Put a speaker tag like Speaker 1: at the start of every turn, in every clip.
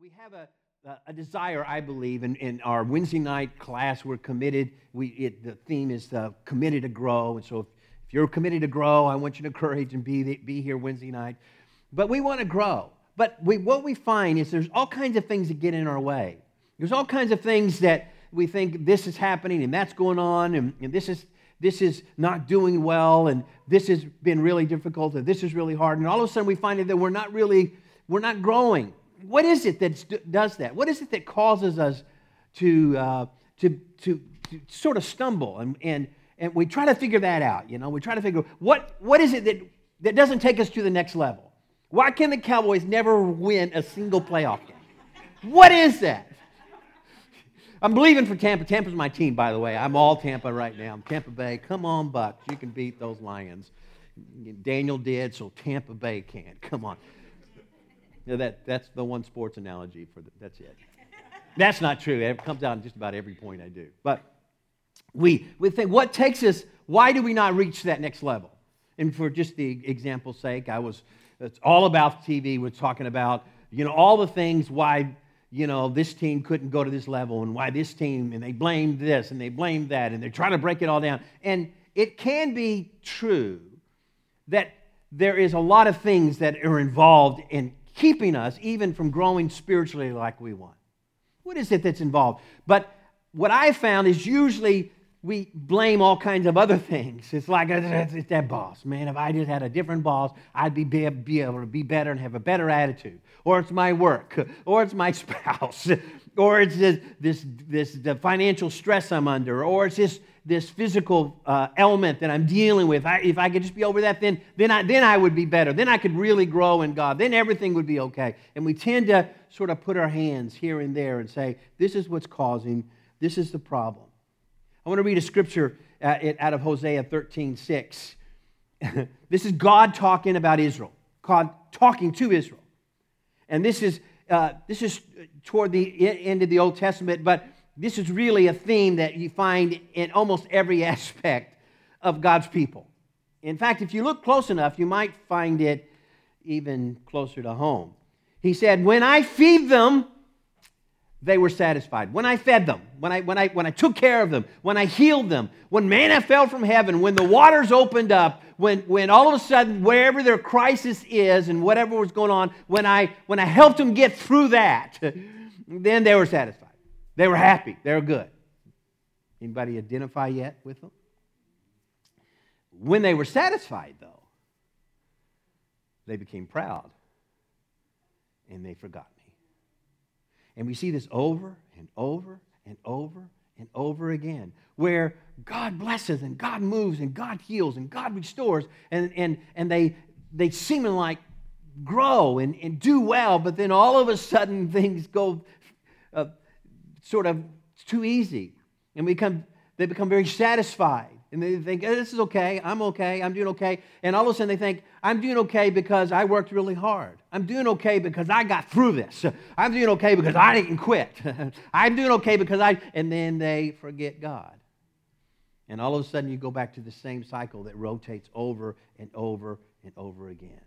Speaker 1: we have a, a desire, I believe, in, in our Wednesday night class. We're committed. We, it, the theme is uh, committed to grow. And so if, if you're committed to grow, I want you to encourage and be, be here Wednesday night. But we want to grow. But we, what we find is there's all kinds of things that get in our way. There's all kinds of things that we think this is happening and that's going on and, and this is this is not doing well and this has been really difficult and this is really hard and all of a sudden we find that we're not really we're not growing what is it that does that? What is it that causes us to, uh, to, to, to, sort of stumble? And, and, and we try to figure that out. You know, we try to figure what, what is it that, that doesn't take us to the next level? Why can the Cowboys never win a single playoff game? What is that? I'm believing for Tampa. Tampa's my team, by the way. I'm all Tampa right now. I'm Tampa Bay. Come on, Bucks. You can beat those Lions. Daniel did, so Tampa Bay can't. Come on. Know, that, that's the one sports analogy for the, that's it. That's not true. It comes out in just about every point I do. But we, we think, what takes us, why do we not reach that next level? And for just the example's sake, I was, it's all about TV. We're talking about, you know, all the things why, you know, this team couldn't go to this level and why this team, and they blamed this and they blamed that, and they're trying to break it all down. And it can be true that there is a lot of things that are involved in keeping us even from growing spiritually like we want. What is it that's involved? But what I found is usually we blame all kinds of other things. It's like, it's that boss. Man, if I just had a different boss, I'd be, be able to be better and have a better attitude. Or it's my work, or it's my spouse, or it's this, this, this the financial stress I'm under, or it's just this physical uh, element that I'm dealing with. I, if I could just be over that, then, then, I, then I would be better. Then I could really grow in God. Then everything would be okay. And we tend to sort of put our hands here and there and say, this is what's causing, this is the problem. I want to read a scripture uh, out of Hosea 13 6. this is God talking about Israel, God talking to Israel. And this is, uh, this is toward the end of the Old Testament, but this is really a theme that you find in almost every aspect of God's people. In fact, if you look close enough, you might find it even closer to home. He said, When I feed them, they were satisfied. When I fed them, when I, when, I, when I took care of them, when I healed them, when manna fell from heaven, when the waters opened up, when, when all of a sudden, wherever their crisis is and whatever was going on, when I, when I helped them get through that, then they were satisfied. They were happy. They were good. Anybody identify yet with them? When they were satisfied, though, they became proud and they forgot me. And we see this over and over and over and over again, where God blesses and God moves and God heals and God restores, and, and, and they, they seem like grow and, and do well, but then all of a sudden things go uh, sort of too easy. And we become, they become very satisfied. And they think, oh, this is okay, I'm okay, I'm doing okay. And all of a sudden they think, I'm doing okay because I worked really hard. I'm doing okay because I got through this. I'm doing okay because I didn't quit. I'm doing okay because I, and then they forget God. And all of a sudden you go back to the same cycle that rotates over and over and over again.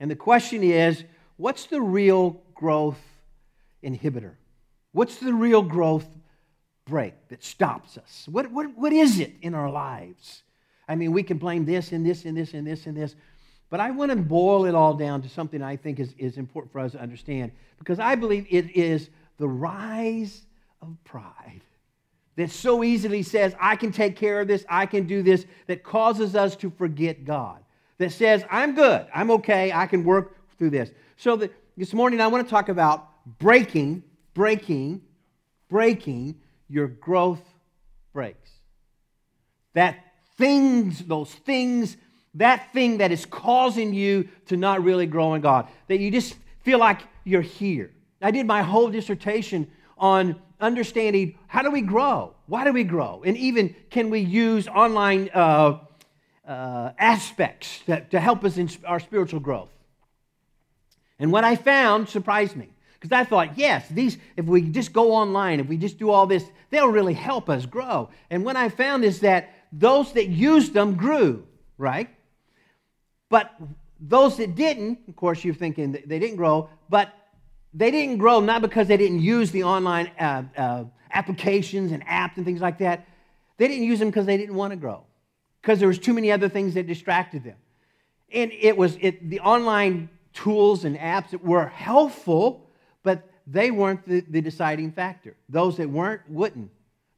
Speaker 1: And the question is, what's the real growth inhibitor? What's the real growth brake that stops us? What, what, what is it in our lives? I mean, we can blame this and this and this and this and this, but I want to boil it all down to something I think is, is important for us to understand because I believe it is the rise of pride that so easily says, I can take care of this, I can do this, that causes us to forget God. That says, I'm good, I'm okay, I can work through this. So this morning I want to talk about breaking breaking, breaking your growth brakes. That things, those things, that thing that is causing you to not really grow in God, that you just feel like you're here. I did my whole dissertation on understanding how do we grow? Why do we grow? And even can we use online uh, uh, aspects that, to help us in our spiritual growth? And what I found surprised me. Because I thought, yes, these, if we just go online, if we just do all this, they'll really help us grow. And what I found is that those that used them grew, right? But those that didn't, of course, you're thinking they didn't grow, but they didn't grow not because they didn't use the online uh, uh, applications and apps and things like that. They didn't use them because they didn't want to grow, because there was too many other things that distracted them. And it was it, the online tools and apps that were helpful, but they weren't the, the deciding factor. Those that weren't wouldn't.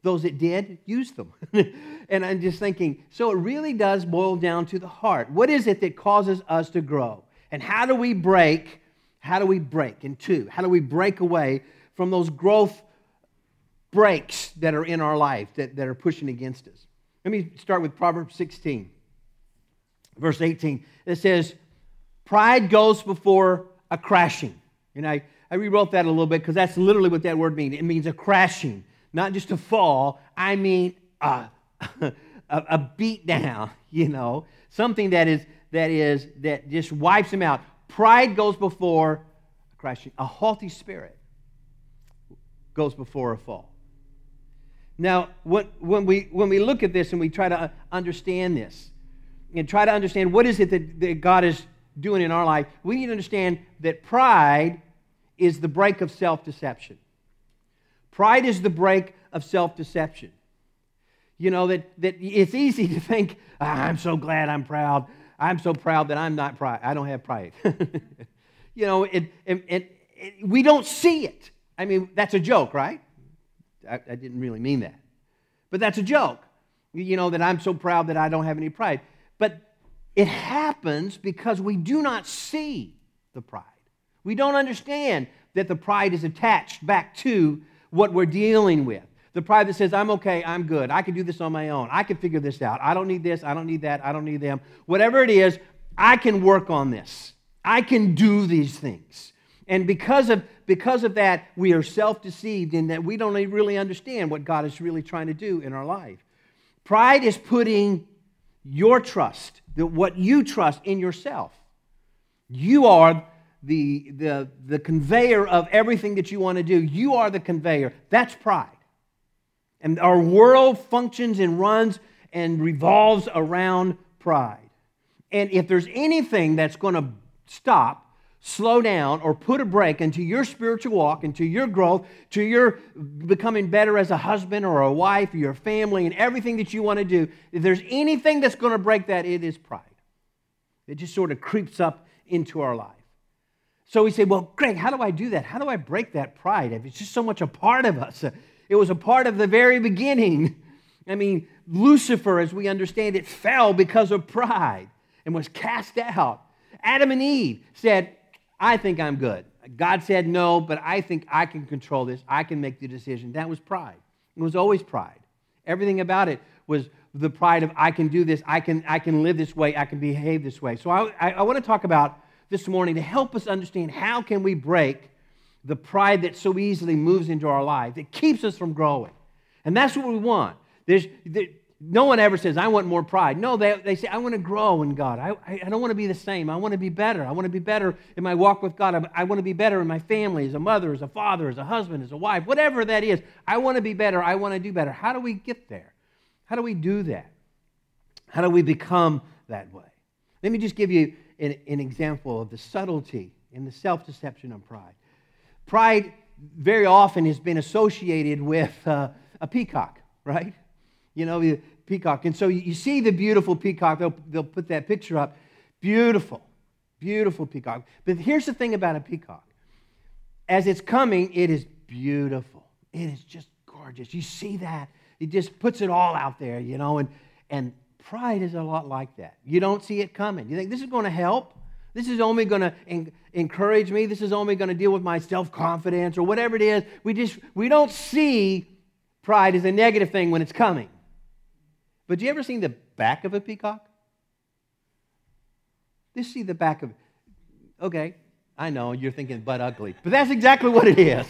Speaker 1: Those that did used them. and I'm just thinking, so it really does boil down to the heart. What is it that causes us to grow? And how do we break? How do we break in two? How do we break away from those growth brakes that are in our life that, that are pushing against us? Let me start with Proverbs 16, verse 18. It says, Pride goes before a crashing. And I, I rewrote that a little bit because that's literally what that word means. It means a crashing, not just a fall. I mean a, a, a beat down, you know, something that is that is that just wipes them out. Pride goes before a crashing. A haughty spirit goes before a fall. Now, when, when, we, when we look at this and we try to uh, understand this and try to understand what is it that, that God is doing in our life, we need to understand that pride is the brake of self deception. Pride is the brake of self deception. You know, that, that it's easy to think, ah, I'm so glad I'm proud. I'm so proud that I'm not pride. I don't have pride. you know, it, it, it, it, we don't see it. I mean, that's a joke, right? I, I didn't really mean that. But that's a joke. You know, that I'm so proud that I don't have any pride. But it happens because we do not see the pride. We don't understand that the pride is attached back to what we're dealing with. The pride that says, I'm okay, I'm good, I can do this on my own, I can figure this out, I don't need this, I don't need that, I don't need them. Whatever it is, I can work on this, I can do these things. And because of, because of that, we are self deceived in that we don't really understand what God is really trying to do in our life. Pride is putting your trust, what you trust in yourself. You are the, the, the conveyor of everything that you want to do. You are the conveyor. That's pride. And our world functions and runs and revolves around pride. And if there's anything that's going to stop, slow down, or put a brake into your spiritual walk, into your growth, to your becoming better as a husband or a wife, or your family, and everything that you want to do, if there's anything that's going to break that, it is pride. It just sort of creeps up into our life. So we say, Well, Greg, how do I do that? How do I break that pride? It's just so much a part of us. It was a part of the very beginning. I mean, Lucifer, as we understand it, fell because of pride and was cast out. Adam and Eve said, I think I'm good. God said no, but I think I can control this. I can make the decision. That was pride. It was always pride. Everything about it was the pride of I can do this, I can, I can live this way, I can behave this way. So I, I, I want to talk about this morning to help us understand how can we break the pride that so easily moves into our life that keeps us from growing. And that's what we want. There's, there, no one ever says, I want more pride. No, they, they say, I want to grow in God. I, I, I don't want to be the same. I want to be better. I want to be better in my walk with God. I, I want to be better in my family, as a mother, as a father, as a husband, as a wife, whatever that is. I want to be better. I want to do better. How do we get there? How do we do that? How do we become that way? Let me just give you an, an example of the subtlety and the self deception of pride. Pride very often has been associated with uh, a peacock, right? You know, the peacock. And so you see the beautiful peacock, they'll, they'll put that picture up. Beautiful, beautiful peacock. But here's the thing about a peacock as it's coming, it is beautiful. It is just gorgeous. You see that? It just puts it all out there, you know, and, and pride is a lot like that. You don't see it coming. You think this is going to help? This is only going to encourage me. This is only going to deal with my self-confidence or whatever it is. We just we don't see pride as a negative thing when it's coming. But you ever seen the back of a peacock? Just see the back of it. Okay, I know you're thinking butt ugly, but that's exactly what it is.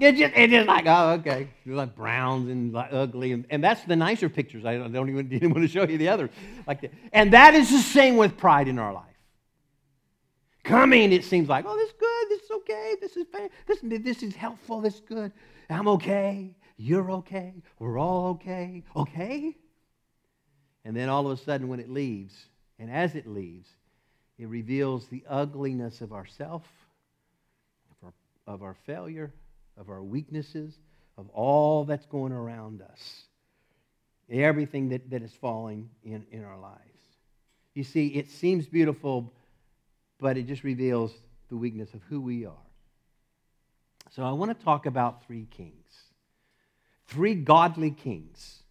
Speaker 1: It just, it's just like, oh, okay. You're like browns and like ugly. And, and that's the nicer pictures. I don't, don't even, even want to show you the other. Like that. And that is the same with pride in our life coming, it seems like, oh, this is good, this is okay, this is this, this is helpful, this is good. I'm okay, you're okay, we're all okay, okay? And then all of a sudden, when it leaves, and as it leaves, it reveals the ugliness of ourself, of our, of our failure, of our weaknesses, of all that's going around us, everything that, that is falling in, in our lives. You see, it seems beautiful, but it just reveals the weakness of who we are. So I want to talk about three kings. Three godly kings.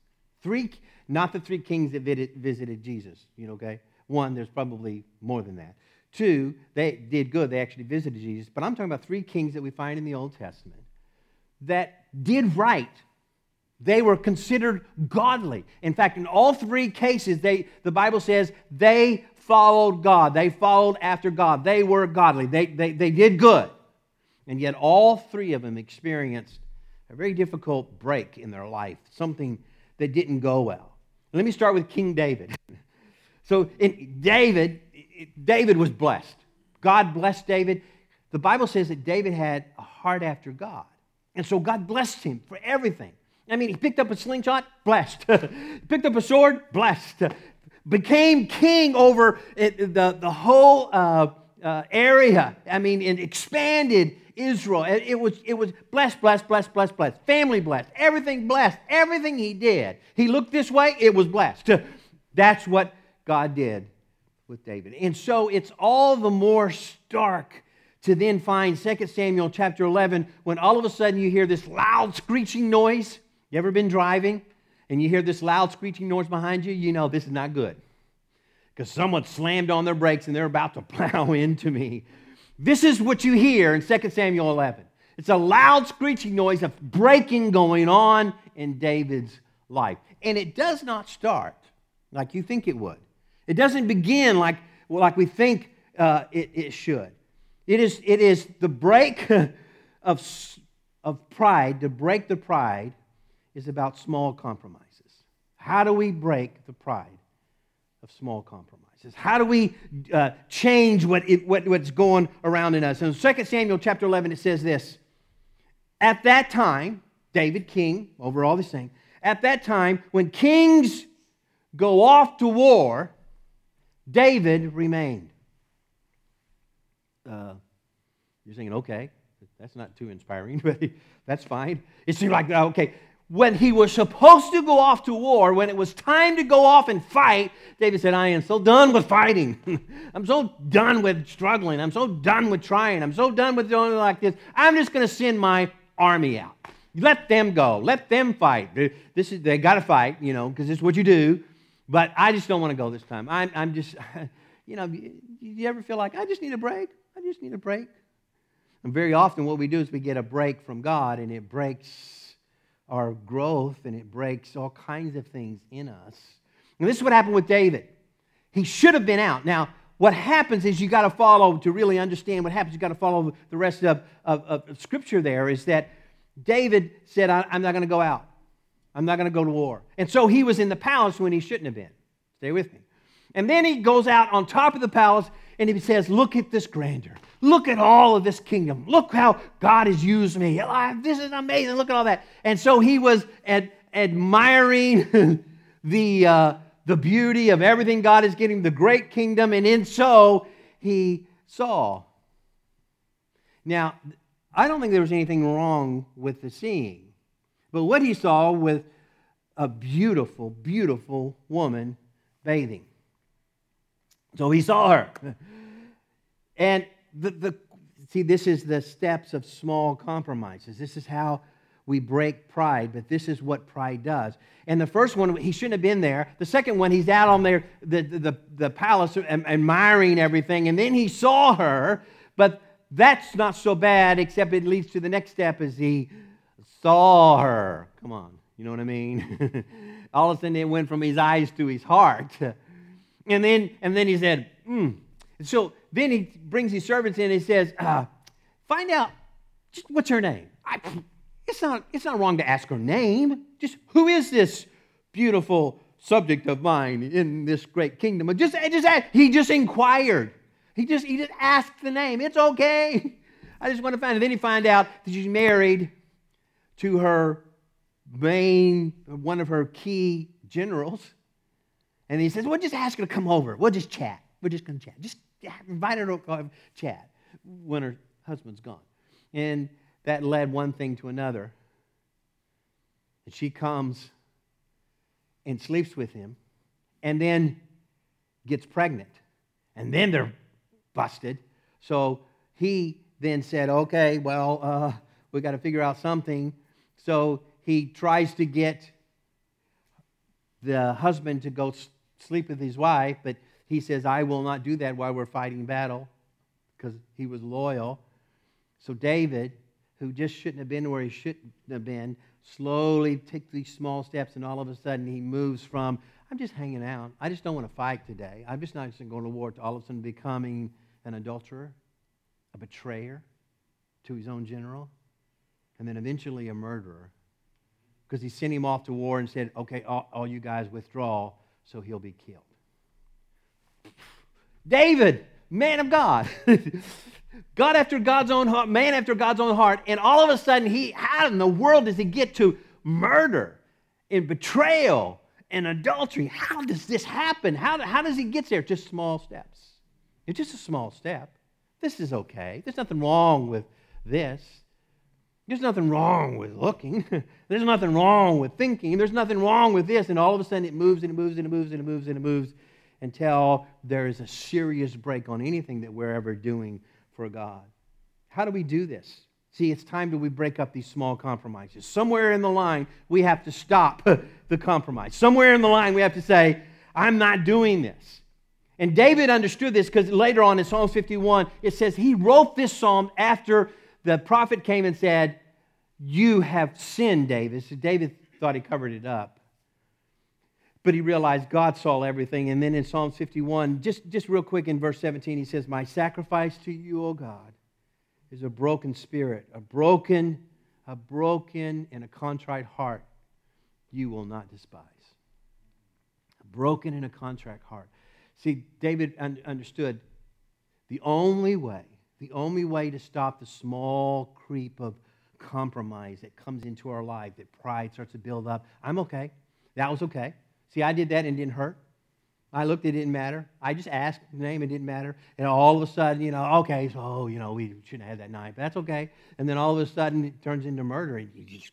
Speaker 1: Three, not the three kings that visited Jesus, you know, okay? One, there's probably more than that. Two, they did good. They actually visited Jesus. But I'm talking about three kings that we find in the Old Testament that did right. They were considered godly. In fact, in all three cases, they, the Bible says they followed God. They followed after God. They were godly. They, they, they did good. And yet, all three of them experienced a very difficult break in their life, something that didn't go well. Let me start with King David. so, in David, David was blessed. God blessed David. The Bible says that David had a heart after God. And so God blessed him for everything. I mean, he picked up a slingshot, blessed. picked up a sword, blessed. Became king over the, the whole uh, uh, area. I mean, and expanded Israel. It was, it was blessed, blessed, blessed, blessed, blessed. Family blessed. Everything blessed. Everything he did. He looked this way, it was blessed. That's what God did with David. And so it's all the more stark to then find 2 Samuel chapter 11 when all of a sudden you hear this loud screeching noise. You ever been driving and you hear this loud screeching noise behind you? You know this is not good because someone slammed on their brakes and they're about to plow into me. This is what you hear in 2 Samuel 11. It's a loud screeching noise of braking going on in David's life. And it does not start like you think it would. It doesn't begin like, like we think uh, it, it should. It is, it is the break of, of pride, to break the pride, is about small compromises. How do we break the pride of small compromises? How do we uh, change what, it, what, what's going around in us? In 2 Samuel chapter 11, it says this At that time, David, king over all these things, at that time, when kings go off to war, David remained. Uh, you're thinking, okay, that's not too inspiring, but that's fine. It seemed like, okay, when he was supposed to go off to war, when it was time to go off and fight, David said, I am so done with fighting. I'm so done with struggling. I'm so done with trying. I'm so done with doing like this. I'm just going to send my army out. Let them go. Let them fight. This is, they got to fight, you know, because it's what you do. But I just don't want to go this time. I'm, I'm just, you know, you ever feel like, I just need a break? I just need a break. And very often what we do is we get a break from God and it breaks our growth and it breaks all kinds of things in us. And this is what happened with David. He should have been out. Now, what happens is you got to follow, to really understand what happens, you got to follow the rest of, of, of, Scripture there, is that David said, I'm not going to go out. I'm not going to go to war. And so he was in the palace when he shouldn't have been. Stay with me. And then he goes out on top of the palace and he says, Look at this grandeur. Look at all of this kingdom. Look how God has used me. This is amazing. Look at all that. And so he was ad- admiring the, uh, the beauty of everything God is getting, the great kingdom. And in so he saw. Now, I don't think there was anything wrong with the seeing. But what he saw with a beautiful, beautiful woman bathing. So he saw her. And the, the, see, this is the steps of small compromises. This is how we break pride, but this is what pride does. And the first one, he shouldn't have been there. The second one, he's out on there, the, the, the palace, admiring everything. And then he saw her, but that's not so bad, except it leads to the next step as he saw her. Come on, you know what I mean? All of a sudden it went from his eyes to his heart. And then, and then he said, hmm. So then he brings his servants in and he says, uh, find out just what's her name. I, it's, not, it's not wrong to ask her name. Just who is this beautiful subject of mine in this great kingdom? Just, just he just inquired. He just, he just asked the name. It's okay. I just want to find it. Then he find out that she's married to her main, one of her key generals. And he says, Well, just ask her to come over. We'll just chat. We're just going to chat. Just invite her to chat when her husband's gone. And that led one thing to another. And she comes and sleeps with him and then gets pregnant. And then they're busted. So he then said, okay, well, uh, we got to figure out something. So he tries to get the husband to go sleep with his wife, but he says, I will not do that while we're fighting battle because he was loyal. So David, who just shouldn't have been where he shouldn't have been, slowly takes these small steps, and all of a sudden he moves from, I'm just hanging out. I just don't want to fight today. I'm just not just going to war to all of a sudden becoming an adulterer, a betrayer to his own general, and then eventually a murderer. Because he sent him off to war and said, okay, all, all you guys withdraw, so he'll be killed. David, man of God. God after God's own heart, man after God's own heart, and all of a sudden, he, how in the world does he get to murder and betrayal and adultery? How does this happen? How, how does he get there? Just small steps. It's just a small step. This is okay. There's nothing wrong with this. There's nothing wrong with looking. There's nothing wrong with thinking. There's nothing wrong with this. And all of a sudden, it moves and it moves and it moves and it moves and it moves until there is a serious brake on anything that we're ever doing for God. How do we do this? See, it's time that we break up these small compromises. Somewhere in the line, we have to stop the compromise. Somewhere in the line, we have to say, I'm not doing this. And David understood this because later on in Psalm 51, it says he wrote this psalm after the prophet came and said, You have sinned, David. So David thought he covered it up. But he realized God saw everything. And then in Psalm 51, just, just real quick in verse 17, he says, My sacrifice to you, O God, is a broken spirit, a broken, a broken and a contrite heart you will not despise. A broken and a contrite heart. See, David un- understood the only way, the only way to stop the small creep of compromise that comes into our life, that pride starts to build up. I'm okay. That was okay. See, I did that and it didn't hurt. I looked, it didn't matter. I just asked the name, it didn't matter. And all of a sudden, you know, okay, so, oh, you know, we shouldn't have that knife. That's okay. And then all of a sudden, it turns into murder. And you just,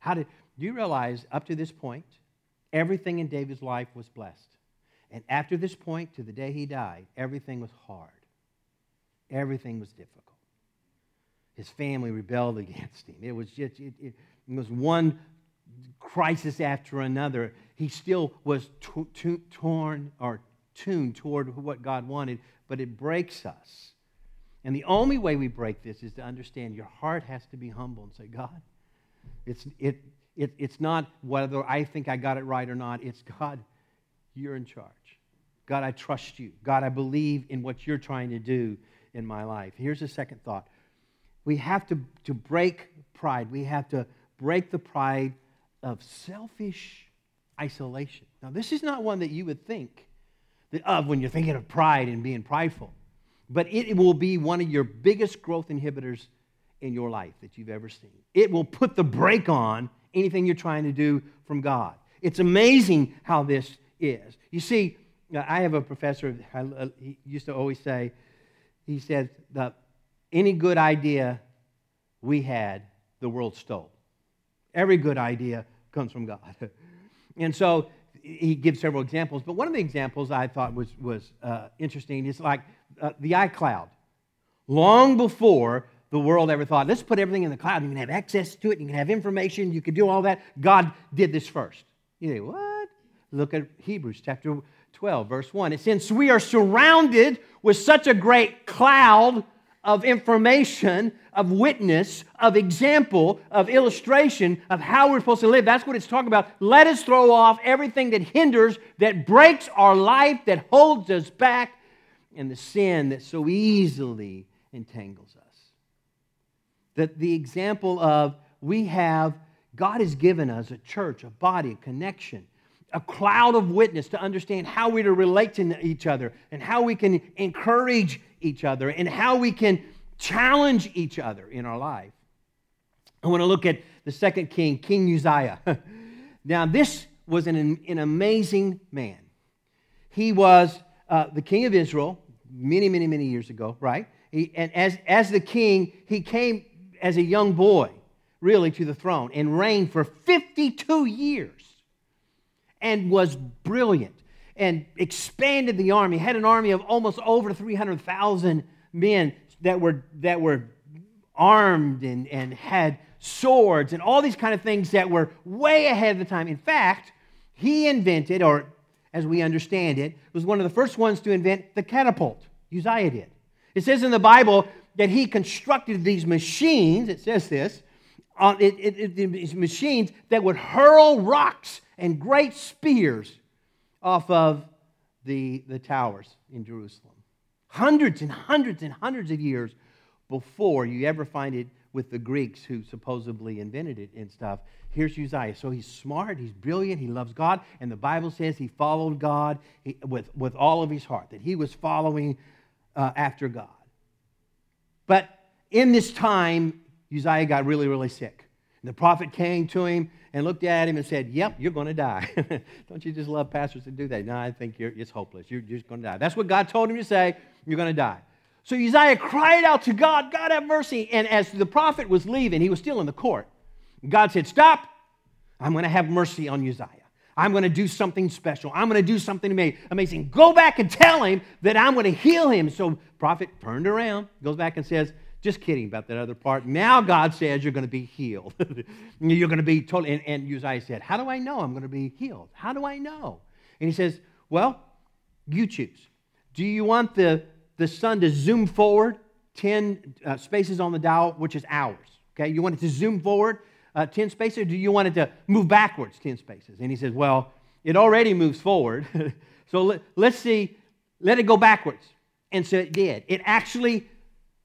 Speaker 1: how did, do you realize up to this point, everything in David's life was blessed? And after this point, to the day he died, everything was hard. Everything was difficult. His family rebelled against him. It was just, it, it, it was one crisis after another, he still was t- t- torn or tuned toward what God wanted, but it breaks us. And the only way we break this is to understand your heart has to be humble and say, God, it's, it, it, it's not whether I think I got it right or not. It's God, you're in charge. God, I trust you. God, I believe in what you're trying to do in my life. Here's a second thought. We have to, to break pride. We have to break the pride of selfish isolation. Now, this is not one that you would think of when you're thinking of pride and being prideful, but it will be one of your biggest growth inhibitors in your life that you've ever seen. It will put the brake on anything you're trying to do from God. It's amazing how this is. You see, I have a professor, uh, he used to always say, he said that any good idea we had, the world stole. Every good idea comes from God. and so he gives several examples, but one of the examples I thought was, was uh, interesting is like uh, the iCloud. Long before the world ever thought, let's put everything in the cloud, you can have access to it, you can have information, you can do all that, God did this first. You think, what? Look at Hebrews chapter 12, verse 1. It says, We are surrounded with such a great cloud of information, of witness, of example, of illustration of how we're supposed to live. That's what it's talking about. Let us throw off everything that hinders, that breaks our life, that holds us back, and the sin that so easily entangles us. That the example of we have, God has given us a church, a body, a connection a cloud of witness to understand how we're to relate to each other and how we can encourage each other and how we can challenge each other in our life. I want to look at the second king, King Uzziah. now, this was an, an amazing man. He was uh, the king of Israel many, many, many years ago, right? He, and as, as the king, he came as a young boy, really, to the throne and reigned for 52 years and was brilliant and expanded the army, had an army of almost over 300,000 men that were, that were armed and, and had swords and all these kind of things that were way ahead of the time. In fact, he invented, or as we understand it, was one of the first ones to invent the catapult. Uzziah did. It says in the Bible that he constructed these machines, it says this, uh, it, it, it, machines that would hurl rocks and great spears off of the, the towers in Jerusalem. Hundreds and hundreds and hundreds of years before you ever find it with the Greeks who supposedly invented it and stuff. Here's Uzziah. So he's smart, he's brilliant, he loves God, and the Bible says he followed God with, with all of his heart, that he was following uh, after God. But in this time, Uzziah got really, really sick. And the prophet came to him and looked at him and said, Yep, you're going to die. Don't you just love pastors to do that? No, I think you're it's hopeless. You're, just going to die. That's what God told him to say. You're going to die. So Uzziah cried out to God, God have mercy. And as the prophet was leaving, he was still in the court. God said, Stop. I'm going to have mercy on Uzziah. I'm going to do something special. I'm going to do something amazing. Go back and tell him that I'm going to heal him. So prophet turned around, goes back and says, just kidding about that other part. Now God says you're going to be healed. you're going to be totally. And, and Uzziah said, How do I know I'm going to be healed? How do I know? And he says, Well, you choose. Do you want the, the sun to zoom forward 10 uh, spaces on the dial, which is hours? Okay, you want it to zoom forward uh, 10 spaces, or do you want it to move backwards 10 spaces? And he says, Well, it already moves forward. so let, let's see, let it go backwards. And so it did. It actually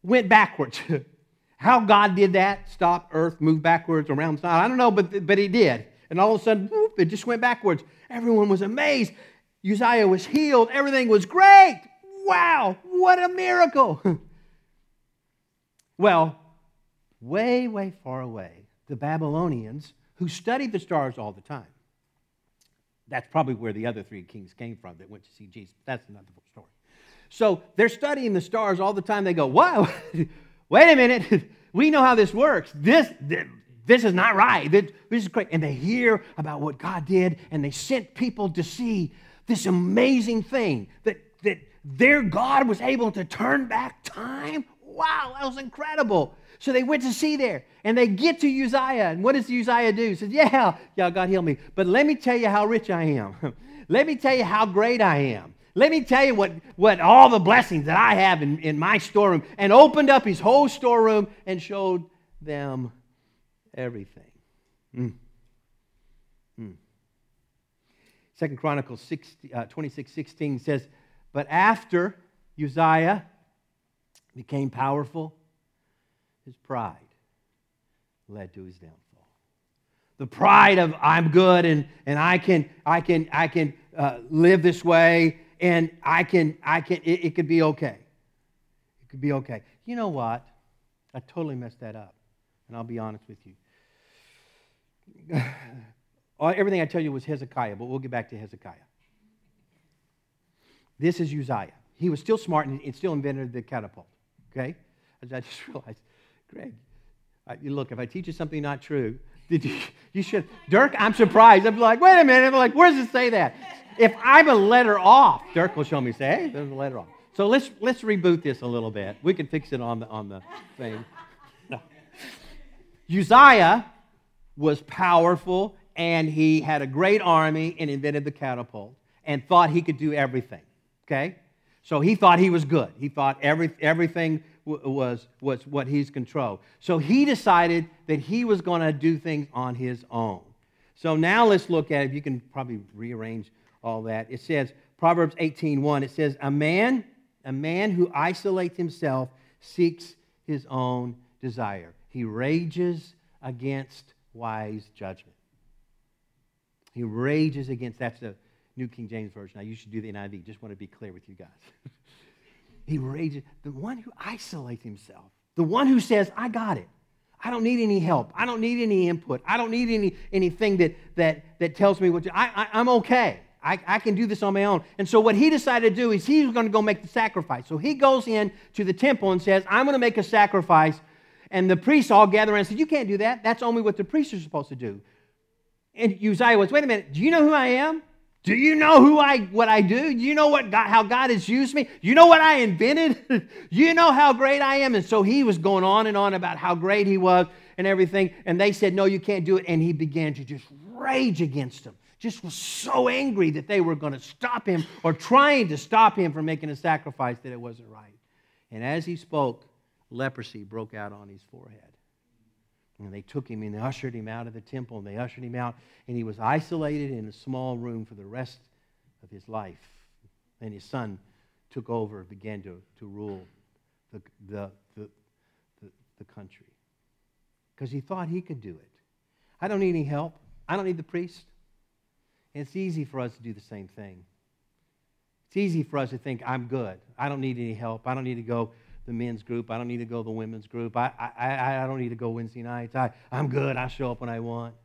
Speaker 1: went backwards. How God did that, stop Earth, move backwards around the sun, I don't know, but, but he did. And all of a sudden, whoop, it just went backwards. Everyone was amazed. Uzziah was healed. Everything was great. Wow, what a miracle. well, way, way far away, the Babylonians, who studied the stars all the time, that's probably where the other three kings came from that went to see Jesus. That's another story. So they're studying the stars all the time. They go, Whoa, wait a minute. We know how this works. This, this is not right. This is great. And they hear about what God did, and they sent people to see this amazing thing that, that their God was able to turn back time. Wow, that was incredible. So they went to see there, and they get to Uzziah. And what does Uzziah do? He says, Yeah, yeah, God heal me. But let me tell you how rich I am. let me tell you how great I am. Let me tell you what, what all the blessings that I have in, in my storeroom, and opened up his whole storeroom and showed them everything. Mm. Mm. Second Chronicles 60, uh, 26 16 says, But after Uzziah became powerful, his pride led to his downfall. The pride of I'm good and, and I can, I can, I can uh, live this way and I can, I can, it, it could be okay. It could be okay. You know what? I totally messed that up. And I'll be honest with you. Everything I tell you was Hezekiah, but we'll get back to Hezekiah. This is Uzziah. He was still smart and still invented the catapult. Okay? As I just realized, Greg, I, look, if I teach you something not true, you, you should. Dirk, I'm surprised. I'm like, wait a minute. I'm like, where does it say that? If I'm a letter off, Dirk will show me, say, hey, there's a letter off. So let's, let's reboot this a little bit. We can fix it on the, on the thing. No. Uzziah was powerful and he had a great army and invented the catapult and thought he could do everything. Okay? So he thought he was good. He thought every, everything was, was what he's controlled. So he decided that he was going to do things on his own. So now let's look at, if you can probably rearrange all that. It says, Proverbs 18:1, it says, A man, a man who isolates himself seeks his own desire. He rages against wise judgment. He rages against, that's the New King James Version. I usually do the NIV, just want to be clear with you guys. he rages, the one who isolates himself, the one who says, I got it. I don't need any help. I don't need any input. I don't need any, anything that, that, that tells me what to, I, I, I'm okay. I, I, can do this on my own. And so what he decided to do is he's going to go make the sacrifice. So he goes in to the temple and says, I'm going to make a sacrifice. And the priests all gather around and said, You can't do that. That's only what the priests are supposed to do. And Uzziah was, Wait a minute, do you know who I am? Do you know who I what I do? Do you know what God, how God has used me? You know what I invented? you know how great I am? And so he was going on and on about how great he was and everything. And they said, No, you can't do it. And he began to just rage against them. Just was so angry that they were going to stop him or trying to stop him from making a sacrifice that it wasn't right. And as he spoke, leprosy broke out on his forehead. And they took him and they ushered him out of the temple and they ushered him out, and he was isolated in a small room for the rest of his life. And his son took over, began to, to rule the, the, the, the, the country. Because he thought he could do it. I don't need any help. I don't need the priest. It's easy for us to do the same thing. It's easy for us to think, I'm good. I don't need any help. I don't need to go the men's group. I don't need to go the women's group. I, I, I don't need to go Wednesday nights. I, I'm good. I show up when I want.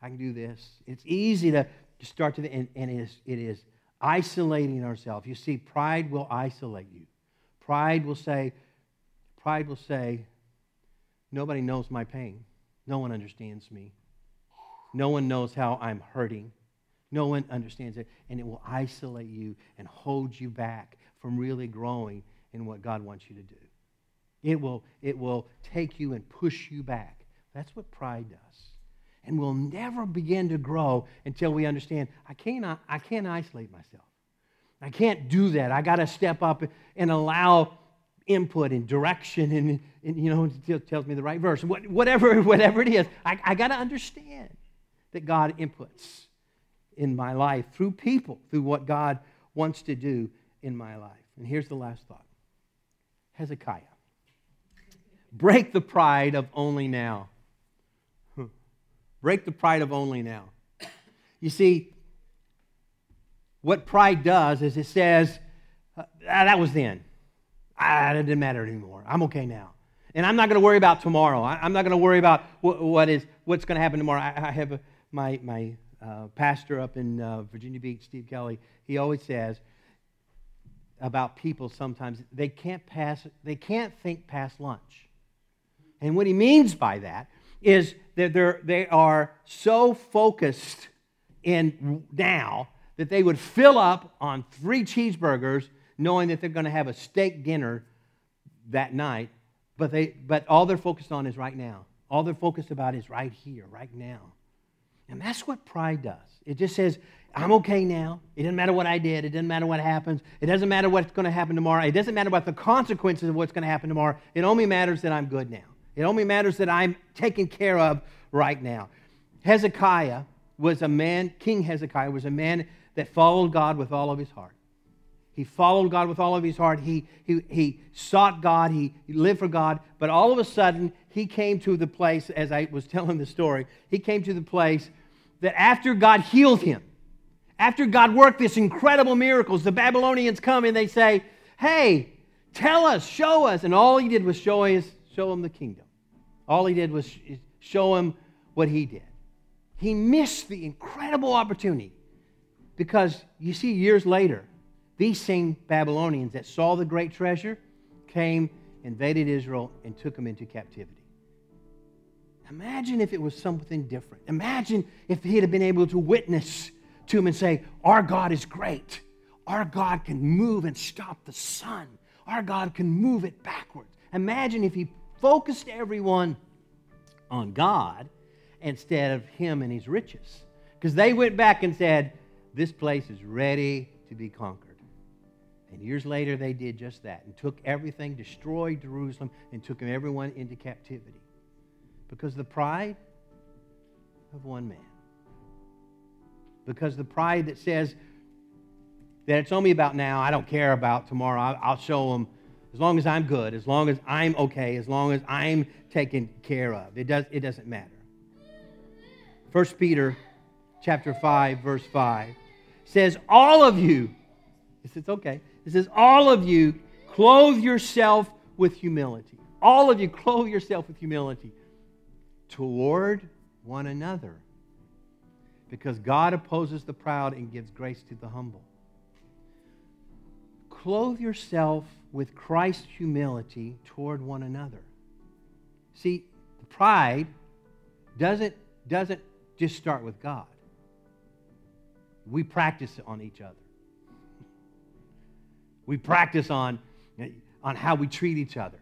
Speaker 1: I can do this. It's easy to, to start to, the, and, and it, is, it is isolating ourselves. You see, pride will isolate you. Pride will say, pride will say, nobody knows my pain. No one understands me. No one knows how I'm hurting. No one understands it. And it will isolate you and hold you back from really growing in what God wants you to do. It will, it will take you and push you back. That's what pride does. And we'll never begin to grow until we understand I can't, I can't isolate myself. I can't do that. I got to step up and allow input and direction and, and you know, it tells me the right verse. Whatever, whatever it is, I, I got to understand that God inputs in my life through people, through what God wants to do in my life. And here's the last thought Hezekiah. Break the pride of only now. Break the pride of only now. You see, what pride does is it says, ah, that was then. Ah, it didn't matter anymore. I'm okay now. And I'm not going to worry about tomorrow. I, am not going to worry about what, is, what's going to happen tomorrow. I, have my, my uh, pastor up in uh, Virginia Beach, Steve Kelly, he always says, about people sometimes they can't pass they can't think past lunch. And what he means by that is that they're, they are so focused in now that they would fill up on three cheeseburgers knowing that they're going to have a steak dinner that night but they but all they're focused on is right now. All they're focused about is right here right now and that's what pride does it just says I'm okay now. It doesn't matter what I did. It doesn't matter what happens. It doesn't matter what's going to happen tomorrow. It doesn't matter about the consequences of what's going to happen tomorrow. It only matters that I'm good now. It only matters that I'm taken care of right now. Hezekiah was a man, King Hezekiah was a man that followed God with all of his heart. He followed God with all of his heart. He, he, he sought God. He, lived for God. But all of a sudden, he came to the place, as I was telling the story, he came to the place that after God healed him, after God worked this incredible miracles, the Babylonians come and they say, Hey, tell us, show us. And all he did was show, us, show him the kingdom. All he did was show him what he did. He missed the incredible opportunity because you see, years later, these same Babylonians that saw the great treasure came, invaded Israel, and took them into captivity. Imagine if it was something different. Imagine if he had been able to witness to him and say, Our God is great. Our God can move and stop the sun. Our God can move it backwards. Imagine if he focused everyone on God instead of him and his riches. Because they went back and said, This place is ready to be conquered. And years later, they did just that and took everything, destroyed Jerusalem, and took everyone into captivity. Because the pride of one man because the pride that says that it's only about now, I don't care about tomorrow, I'll show them as long as I'm good, as long as I'm okay, as long as I'm taken care of. It, does, it doesn't matter. 1 Peter chapter 5, verse 5 says, All of you, it says, okay, it says, All of you clothe yourself with humility. All of you clothe yourself with humility toward one another because God opposes the proud and gives grace to the humble. Clothe yourself with Christ's humility toward one another. See, pride doesn't, doesn't just start with God. We practice it on each other. We practice on, on how we treat each other,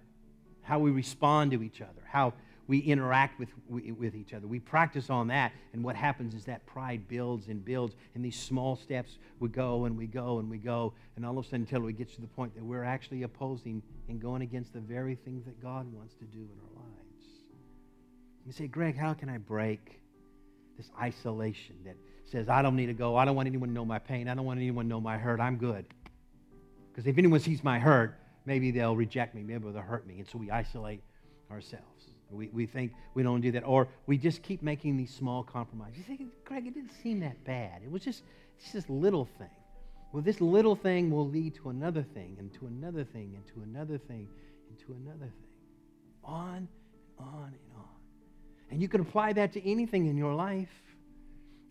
Speaker 1: how we respond to each other, how we interact with, with each other. We practice on that, and what happens is that pride builds and builds, and these small steps we go and we go and we go, and all of a sudden until we get to the point that we're actually opposing and going against the very things that God wants to do in our lives. You say, Greg, how can I break this isolation that says, I don't need to go, I don't want anyone to know my pain, I don't want anyone to know my hurt, I'm good. Because if anyone sees my hurt, maybe they'll reject me, maybe they'll hurt me. And so we isolate ourselves. We, we think we don't do that. Or we just keep making these small compromises. You think, Greg, it didn't seem that bad. It was just, it's just this little thing. Well, this little thing will lead to another thing, and to another thing, and to another thing, and to another thing. On and on and on. And you can apply that to anything in your life.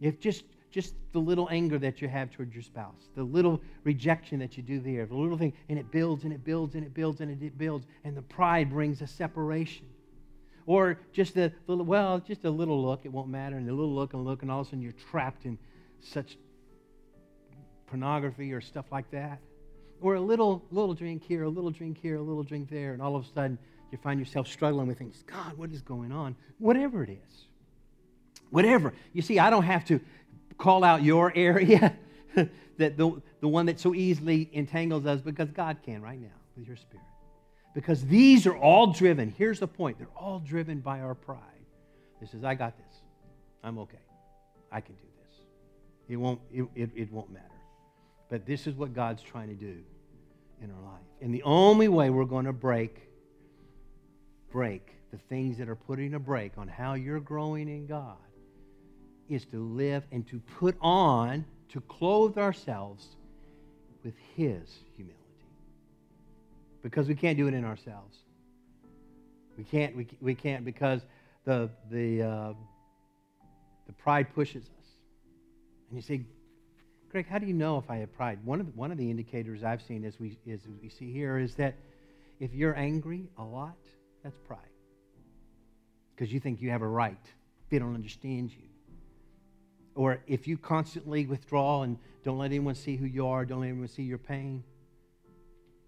Speaker 1: If just just the little anger that you have toward your spouse, the little rejection that you do there, the little thing, and it builds and it builds and it builds and it builds, and the pride brings a separation. Or just a little, well, just a little look, it won't matter, and a little look and look, and all of a sudden you're trapped in such pornography or stuff like that. Or a little, little drink here, a little drink here, a little drink there, and all of a sudden you find yourself struggling with things. God, what is going on? Whatever it is. Whatever. You see, I don't have to call out your area, that the, the one that so easily entangles us, because God can right now with your spirit. Because these are all driven, here's the point, they're all driven by our pride. This says, I got this. I'm okay. I can do this. It won't, it, it, it won't matter. But this is what God's trying to do in our life. And the only way we're going to break, break the things that are putting a brake on how you're growing in God is to live and to put on, to clothe ourselves with His humility. Because we can't do it in ourselves. We can't, we, we can't because the, the, uh, the pride pushes us. And you say, Greg, how do you know if I have pride? One of the, one of the indicators I've seen as we, as we see here is that if you're angry a lot, that's pride. Because you think you have a right. They don't understand you. Or if you constantly withdraw and don't let anyone see who you are, don't let anyone see your pain,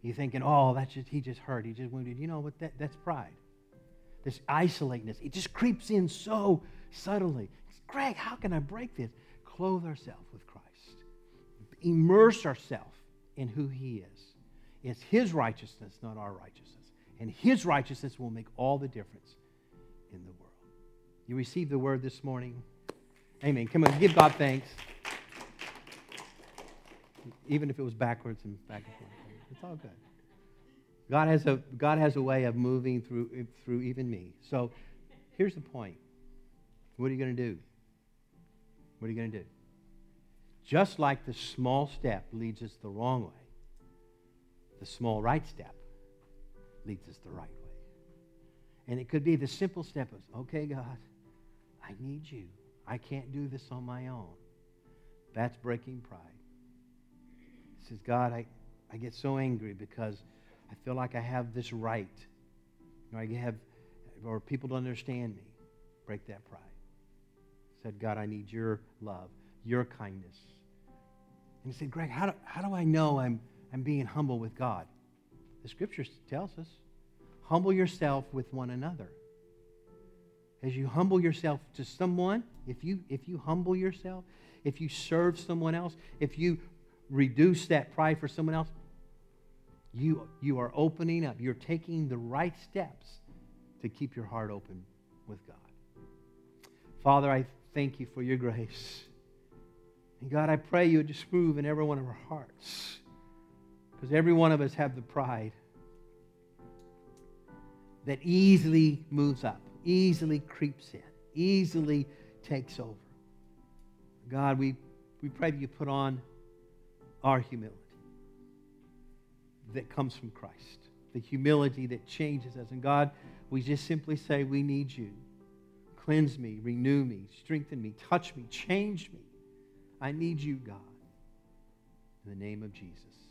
Speaker 1: you're thinking, oh, that's just, he just hurt, he just wounded. You know what? That, that's pride. This isolateness, it just creeps in so subtly. Greg, how can I break this? Clothe ourselves with Christ. Immerse ourselves in who he is. It's his righteousness, not our righteousness. And his righteousness will make all the difference in the world. You received the word this morning. Amen. Come on, give God thanks. Even if it was backwards and back and forth. It's all good. God has a, God has a way of moving through, through even me. So here's the point. What are you going to do? What are you going to do? Just like the small step leads us the wrong way, the small right step leads us the right way. And it could be the simple step of, okay, God, I need you. I can't do this on my own. That's breaking pride. He says, God, I, I get so angry because I feel like I have this right. Or I have, or people don't understand me. Break that pride. Said, God, I need your love, your kindness. And he said, Greg, how do, how do I know I'm, I'm being humble with God? The scripture tells us humble yourself with one another. As you humble yourself to someone, if you, if you humble yourself, if you serve someone else, if you reduce that pride for someone else, you, you are opening up. You're taking the right steps to keep your heart open with God. Father, I thank you for your grace. And God, I pray you would just move in every one of our hearts. Because every one of us have the pride that easily moves up, easily creeps in, easily takes over. God, we, we pray that you put on our humility that comes from Christ, the humility that changes us. And God, we just simply say, We need you. Cleanse me, renew me, strengthen me, touch me, change me. I need you, God. In the name of Jesus.